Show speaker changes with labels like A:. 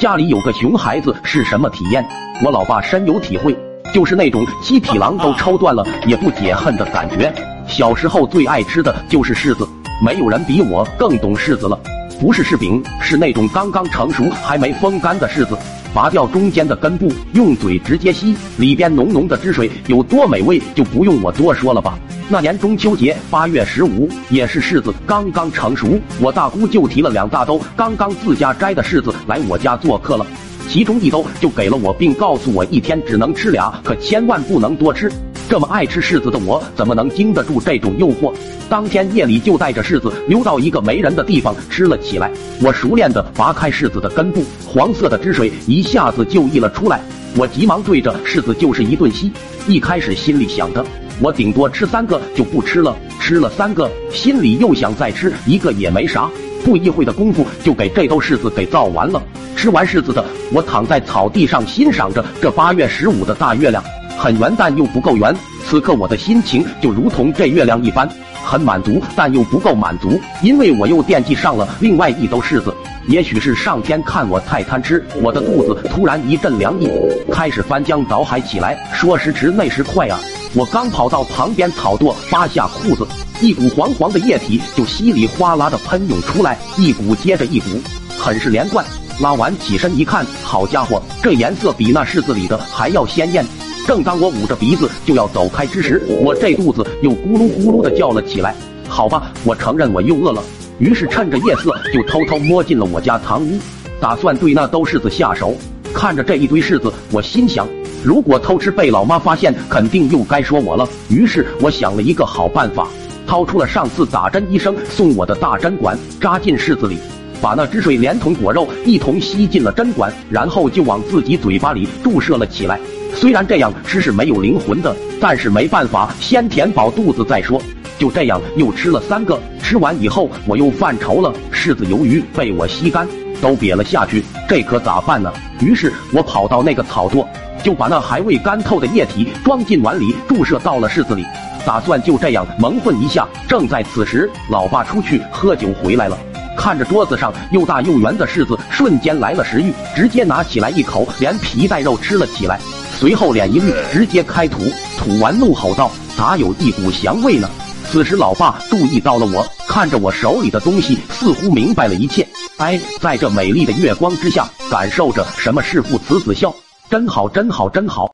A: 家里有个熊孩子是什么体验？我老爸深有体会，就是那种七匹狼都抽断了也不解恨的感觉。小时候最爱吃的就是柿子，没有人比我更懂柿子了。不是柿饼，是那种刚刚成熟还没风干的柿子。拔掉中间的根部，用嘴直接吸，里边浓浓的汁水有多美味，就不用我多说了吧。那年中秋节八月十五，也是柿子刚刚成熟，我大姑就提了两大兜刚刚自家摘的柿子来我家做客了，其中一兜就给了我，并告诉我一天只能吃俩，可千万不能多吃。这么爱吃柿子的我，怎么能经得住这种诱惑？当天夜里就带着柿子溜到一个没人的地方吃了起来。我熟练地拔开柿子的根部，黄色的汁水一下子就溢了出来。我急忙对着柿子就是一顿吸。一开始心里想着，我顶多吃三个就不吃了。吃了三个，心里又想再吃一个也没啥。不一会的功夫，就给这兜柿子给造完了。吃完柿子的我，躺在草地上欣赏着这八月十五的大月亮。很圆，但又不够圆。此刻我的心情就如同这月亮一般，很满足，但又不够满足，因为我又惦记上了另外一兜柿子。也许是上天看我太贪吃，我的肚子突然一阵凉意，开始翻江倒海起来。说时迟，那时快啊！我刚跑到旁边草垛，扒下裤子，一股黄黄的液体就稀里哗啦的喷涌出来，一股接着一股，很是连贯。拉完起身一看，好家伙，这颜色比那柿子里的还要鲜艳。正当我捂着鼻子就要走开之时，我这肚子又咕噜咕噜的叫了起来。好吧，我承认我又饿了，于是趁着夜色就偷偷摸进了我家堂屋，打算对那兜柿子下手。看着这一堆柿子，我心想，如果偷吃被老妈发现，肯定又该说我了。于是我想了一个好办法，掏出了上次打针医生送我的大针管，扎进柿子里，把那汁水连同果肉一同吸进了针管，然后就往自己嘴巴里注射了起来。虽然这样吃是没有灵魂的，但是没办法，先填饱肚子再说。就这样又吃了三个，吃完以后我又犯愁了，柿子鱿鱼被我吸干，都瘪了下去，这可咋办呢？于是我跑到那个草垛，就把那还未干透的液体装进碗里，注射到了柿子里，打算就这样蒙混一下。正在此时，老爸出去喝酒回来了，看着桌子上又大又圆的柿子，瞬间来了食欲，直接拿起来一口，连皮带肉吃了起来。随后脸一绿，直接开吐，吐完怒吼道：“咋有一股香味呢？”此时老爸注意到了我，看着我手里的东西，似乎明白了一切。哎，在这美丽的月光之下，感受着什么是父慈子孝，真好，真好，真好。